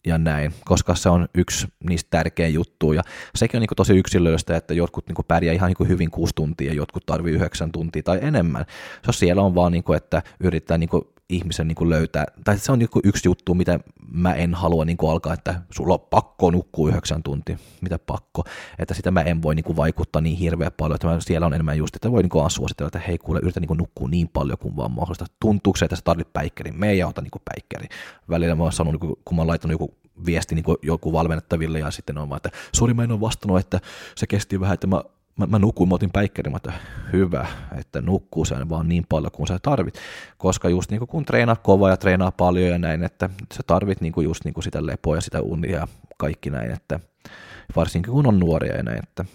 ja näin, koska se on yksi niistä tärkeä juttu ja sekin on niin tosi yksilöllistä, että jotkut niin pärjää ihan niin hyvin kuusi tuntia ja jotkut tarvii yhdeksän tuntia tai enemmän. Se siellä on vaan, niin kuin, että yrittää niin ihmisen niin löytää, tai se on niin yksi juttu, mitä mä en halua niin alkaa, että sulla on pakko nukkua yhdeksän tuntia, mitä pakko, että sitä mä en voi niin vaikuttaa niin hirveän paljon, että mä, siellä on enemmän just, että voi niin suositella, että hei kuule, yritä niin nukkua niin paljon kuin vaan mahdollista. Tuntuuko se, että sä tarvit päikkerin? Me ei ota niin päikkerin. Välillä mä oon sanonut, kun mä oon laittanut joku viesti niin joku valmennettaville ja sitten on vaan, että sori mä en ole vastannut, että se kesti vähän, että mä mä, mä nukuin, mä otin päikkärin, että hyvä, että nukkuu sen vaan niin paljon kuin sä tarvit, koska just niin kun treenaa kova ja treenaa paljon ja näin, että sä tarvit niin kuin just niin kuin sitä lepoa ja sitä unia ja kaikki näin, että varsinkin kun on nuoria ja näin, että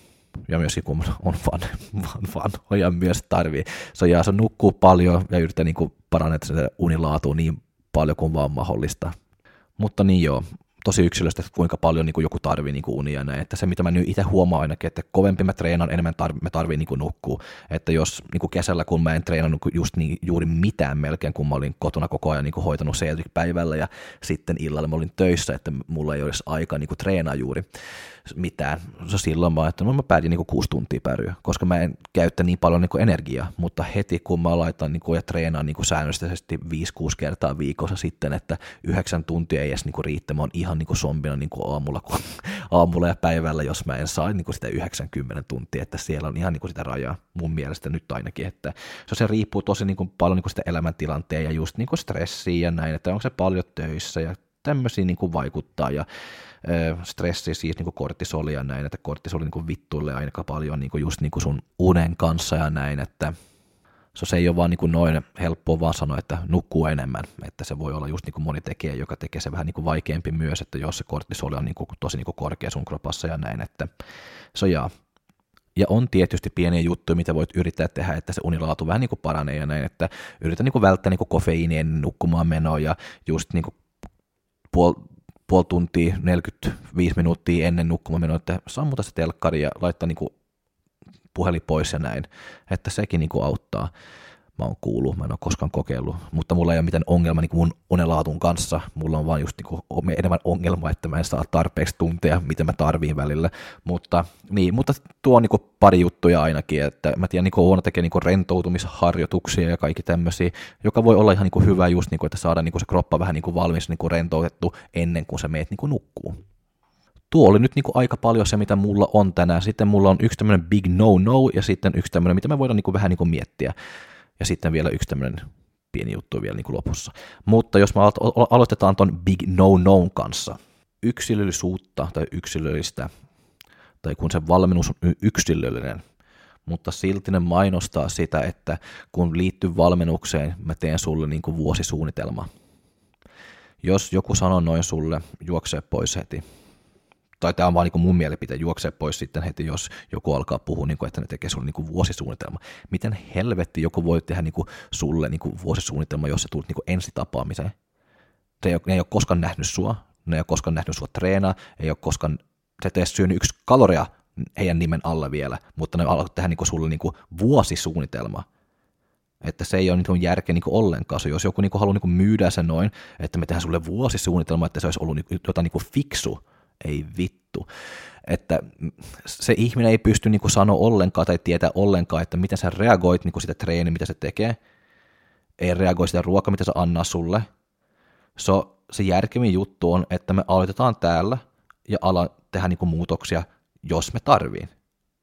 ja myöskin kun on van, van, vanhoja myös tarvii. Se jää, se nukkuu paljon ja yrittää niin parantaa sitä unilaatua niin paljon kuin vaan mahdollista. Mutta niin joo, tosi yksilöstä, että kuinka paljon niin kuin joku tarvii niin kuin unia näin. Että se, mitä mä nyt itse huomaan ainakin, että kovempi mä treenan, enemmän tarvi, mä tarvii niin nukkua. Että jos niin kuin kesällä, kun mä en treenannut just niin, juuri mitään melkein, kun mä olin kotona koko ajan niin kuin hoitanut Celtic päivällä ja sitten illalla mä olin töissä, että mulla ei olisi aikaa niin kuin treenaa juuri mitään. Se silloin mä että no mä päätin niin kuusi tuntia pärjyä, koska mä en käyttä niin paljon niin energiaa, mutta heti kun mä laitan niin kuin, ja treenaan niin säännöllisesti 5-6 kertaa viikossa sitten, että yhdeksän tuntia ei edes niin kuin mä oon ihan niin kuin zombina niin kuin aamulla, kun, aamulla ja päivällä, jos mä en saa niin kuin sitä 90 tuntia, että siellä on ihan niin kuin sitä rajaa mun mielestä nyt ainakin, että se, se riippuu tosi niin kuin paljon niin kuin sitä elämäntilanteen ja just niin kuin stressiä ja näin, että onko se paljon töissä ja tämmöisiä niin kuin vaikuttaa. Ja stressi, siis niin kortisoli ja näin, että kortisoli niin vittuille aika paljon niin just niin sun unen kanssa ja näin, että se ei ole vaan niin noin helppoa vaan sanoa, että nukkuu enemmän, että se voi olla just niin moni tekee, joka tekee se vähän niin vaikeampi myös, että jos se kortisoli on niin tosi niin korkea sun kropassa ja näin, että se jaa. Ja on tietysti pieniä juttuja, mitä voit yrittää tehdä, että se unilaatu vähän niin kuin paranee ja näin, että yritä niin kuin välttää niin kuin kofeiinien nukkumaan menoa ja just niin kuin puol- puoli tuntia, 45 minuuttia ennen nukkumaan että sammuta se telkkari ja laittaa niin kuin puhelin pois ja näin, että sekin niin kuin auttaa. Mä oon kuullut, mä en ole koskaan kokeillut, mutta mulla ei ole mitään ongelma niin mun unelaatun kanssa. Mulla on vaan just niin kuin, enemmän ongelma, että mä en saa tarpeeksi tunteja, mitä mä tarviin välillä. Mutta, niin, mutta tuo on niin kuin pari juttuja ainakin, että mä tiedän, niin Oona tekee niin kuin rentoutumisharjoituksia ja kaikki tämmöisiä, joka voi olla ihan niin kuin hyvä just, niin kuin, että saada niin kuin se kroppa vähän niin kuin valmis niin kuin rentoutettu ennen kuin sä meet niin kuin nukkuu tuo oli nyt niin kuin aika paljon se, mitä mulla on tänään. Sitten mulla on yksi tämmöinen big no-no ja sitten yksi tämmöinen, mitä me voidaan niin kuin vähän niin kuin miettiä. Ja sitten vielä yksi tämmöinen pieni juttu vielä niin kuin lopussa. Mutta jos me aloitetaan ton big no-no kanssa, yksilöllisuutta tai yksilöllistä, tai kun se valmennus on yksilöllinen, mutta silti ne mainostaa sitä, että kun liittyy valmennukseen, mä teen sulle niin kuin vuosisuunnitelma. Jos joku sanoo noin sulle, juoksee pois heti tai tämä on vaan niin mun mielipite, juoksee pois sitten heti, jos joku alkaa puhua, niin kuin, että ne tekee sulle niin kuin vuosisuunnitelma. Miten helvetti joku voi tehdä niin kuin sulle niin kuin vuosisuunnitelma, jos sä tulet niin ensitapaamiseen? Ne ei, ole, ne ei ole koskaan nähnyt sua, ne ei ole koskaan nähnyt sua treenaa, ei ole koskaan, se ei syönyt yksi kaloria heidän nimen alla vielä, mutta ne alkaa tehdä niin kuin sulle niin kuin vuosisuunnitelma. Että se ei ole niin järkeä niin ollenkaan. Se, jos joku niin haluaa niin myydä sen noin, että me tehdään sulle vuosisuunnitelma, että se olisi ollut niin, jotain niin fiksu, ei vittu. Että se ihminen ei pysty niin sanoa ollenkaan tai tietää ollenkaan, että miten sä reagoit niin sitä treeniä, mitä se tekee. Ei reagoi sitä ruokaa, mitä se annaa sulle. So, se järkevin juttu on, että me aloitetaan täällä ja ala tehdä niin muutoksia, jos me tarviin.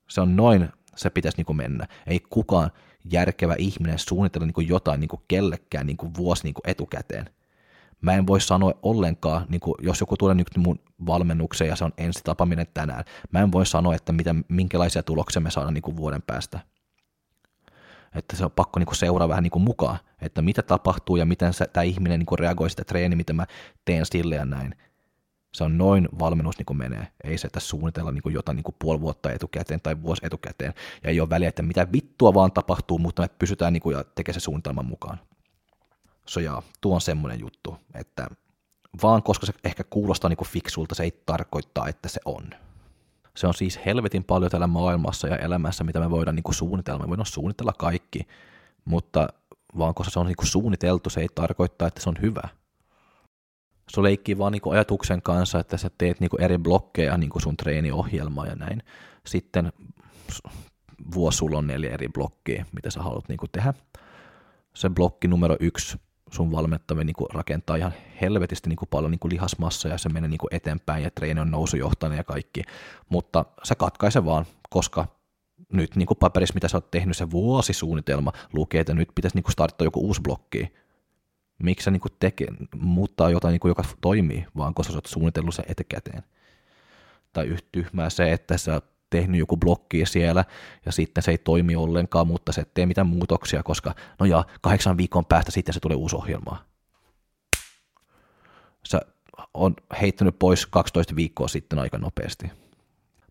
Se on noin, se pitäisi niin mennä. Ei kukaan järkevä ihminen suunnitella niin jotain niin kellekään niin vuosi niin etukäteen – mä en voi sanoa ollenkaan, niin kuin, jos joku tulee nyt mun valmennukseen ja se on ensi tapaminen tänään, mä en voi sanoa, että mitä, minkälaisia tuloksia me saadaan niin kuin vuoden päästä. Että se on pakko niin kuin seuraa vähän niin kuin mukaan, että mitä tapahtuu ja miten tämä ihminen niin kuin reagoi sitä treeni, mitä mä teen sille ja näin. Se on noin valmennus niin kuin menee. Ei se, että suunnitella niin kuin jotain niin kuin puoli vuotta etukäteen tai vuosi etukäteen. Ja ei ole väliä, että mitä vittua vaan tapahtuu, mutta me pysytään niin kuin, ja tekee se suunnitelman mukaan. So jaa, tuo on semmoinen juttu, että vaan koska se ehkä kuulostaa niin kuin fiksulta, se ei tarkoittaa, että se on. Se on siis helvetin paljon täällä maailmassa ja elämässä, mitä me voidaan niin kuin suunnitella. Me voidaan suunnitella kaikki, mutta vaan koska se on niin kuin suunniteltu, se ei tarkoittaa, että se on hyvä. Se leikkii vaan niin kuin ajatuksen kanssa, että sä teet niin kuin eri blokkeja niin kuin sun treeniohjelmaa ja näin. Sitten vuosi sulla on neljä eri blokkia, mitä sä haluat niin kuin tehdä. Se blokki numero yksi sun valmentaminen niin rakentaa ihan helvetisti niin kuin paljon niin kuin lihasmassa ja se menee niin kuin eteenpäin ja treeni on nousujohtainen ja kaikki, mutta sä katkaise vaan, koska nyt niin kuin paperissa, mitä sä oot tehnyt, se vuosisuunnitelma lukee, että nyt pitäisi niin kuin starttaa joku uusi blokki. Miksi sä niin kuin teke, muuttaa jotain, niin kuin, joka toimii, vaan koska sä oot suunnitellut sen etukäteen. Tai tyhmää se, että sä tehnyt joku blokki siellä ja sitten se ei toimi ollenkaan, mutta se tee mitään muutoksia, koska no ja kahdeksan viikon päästä sitten se tulee uusi ohjelma. Se on heittänyt pois 12 viikkoa sitten aika nopeasti.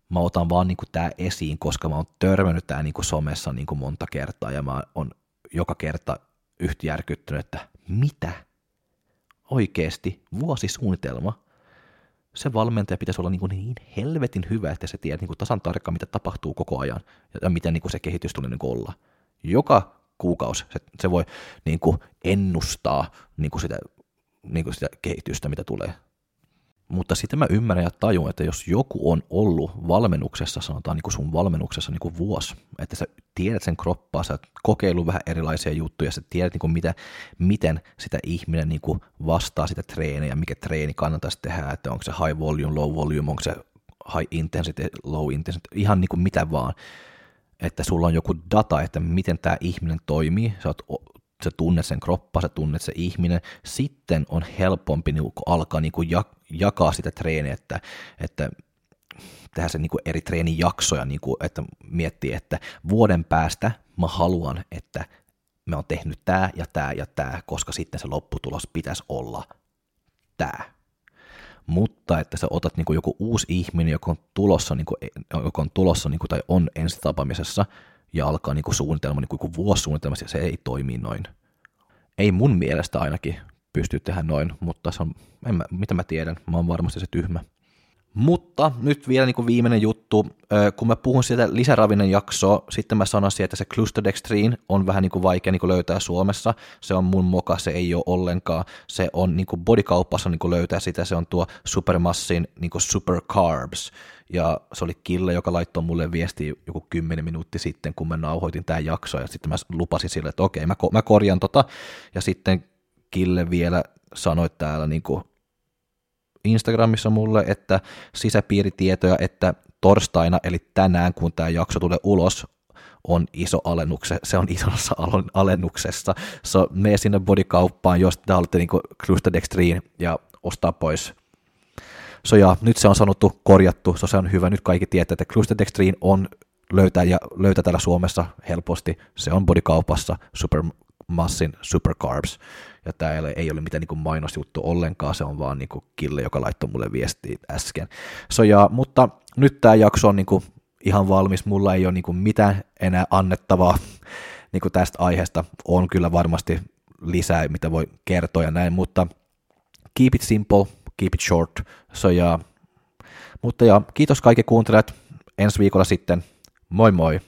Mä otan vaan niin tämä esiin, koska mä oon törmännyt tää niin somessa niin monta kertaa ja mä oon joka kerta yhtä järkyttynyt, että mitä? Oikeesti vuosisuunnitelma? Se valmentaja pitäisi olla niin, kuin niin helvetin hyvä, että se tiedät niin kuin tasan tarkkaan, mitä tapahtuu koko ajan ja miten niin kuin se kehitys tulee niin kuin olla. Joka kuukausi se, se voi niin kuin ennustaa niin kuin sitä, niin kuin sitä kehitystä, mitä tulee. Mutta sitten mä ymmärrän ja tajun, että jos joku on ollut valmennuksessa, sanotaan niin kuin sun valmennuksessa niin kuin vuosi, että sä tiedät sen kroppaa, sä kokeillut vähän erilaisia juttuja, sä tiedät niin kuin mitä, miten sitä ihminen niin kuin vastaa sitä treeniä, mikä treeni kannattaisi tehdä, että onko se high volume, low volume, onko se high intensity, low intensity, ihan niin kuin mitä vaan, että sulla on joku data, että miten tämä ihminen toimii, sä oot sä tunnet sen kroppa, sä tunnet se ihminen, sitten on helpompi niin alkaa niin kuin jakaa sitä treeniä, että, että tehdä se niin kuin eri treenijaksoja, niin kuin, että miettii, että vuoden päästä mä haluan, että me on tehnyt tämä ja tämä ja tämä, koska sitten se lopputulos pitäisi olla tämä. Mutta että sä otat niin kuin joku uusi ihminen, joka on tulossa, niin kuin, joka on tulossa niin kuin, tai on ensitapaamisessa, ja alkaa niin kuin suunnitelma, niin kuin vuosisuunnitelma, se ei toimi noin. Ei mun mielestä ainakin pysty tehdä noin, mutta se on, en mä, mitä mä tiedän, mä oon varmasti se tyhmä. Mutta nyt vielä niin kuin viimeinen juttu, kun mä puhun siitä lisäravinnon jaksoa, sitten mä sanoisin, että se clusterdextrin on vähän niin kuin vaikea niin kuin löytää Suomessa, se on mun moka, se ei ole ollenkaan, se on niin kuin bodykaupassa niin kuin löytää sitä, se on tuo supermassin niin kuin super carbs, ja se oli Kille, joka laittoi mulle viesti joku 10 minuuttia sitten, kun mä nauhoitin tämän jakson, ja sitten mä lupasin sille, että okei, mä, mä korjan tota, ja sitten Kille vielä sanoi täällä niin kuin Instagramissa mulle, että sisäpiiritietoja, että torstaina, eli tänään, kun tämä jakso tulee ulos, on iso alennukse, se on isossa alennuksessa. So, mene sinne bodykauppaan, jos te haluatte niin Clusterdextriin ja ostaa pois. So, ja nyt se on sanottu, korjattu, so, se on hyvä. Nyt kaikki tietää, että Clusterdextriin on löytää, ja löytää täällä Suomessa helposti. Se on bodykaupassa Supermassin Supercarbs. Ja tämä ei ole, ei ole mitään niin mainosjuttu ollenkaan, se on vaan niin kuin Kille, joka laittoi mulle viestiä äsken. So, ja, mutta nyt tämä jakso on niin kuin ihan valmis, mulla ei ole niin kuin mitään enää annettavaa niin kuin tästä aiheesta, on kyllä varmasti lisää, mitä voi kertoa ja näin, mutta keep it simple, keep it short, so, ja, mutta ja, kiitos kaikki kuuntelijat, ensi viikolla sitten, moi moi!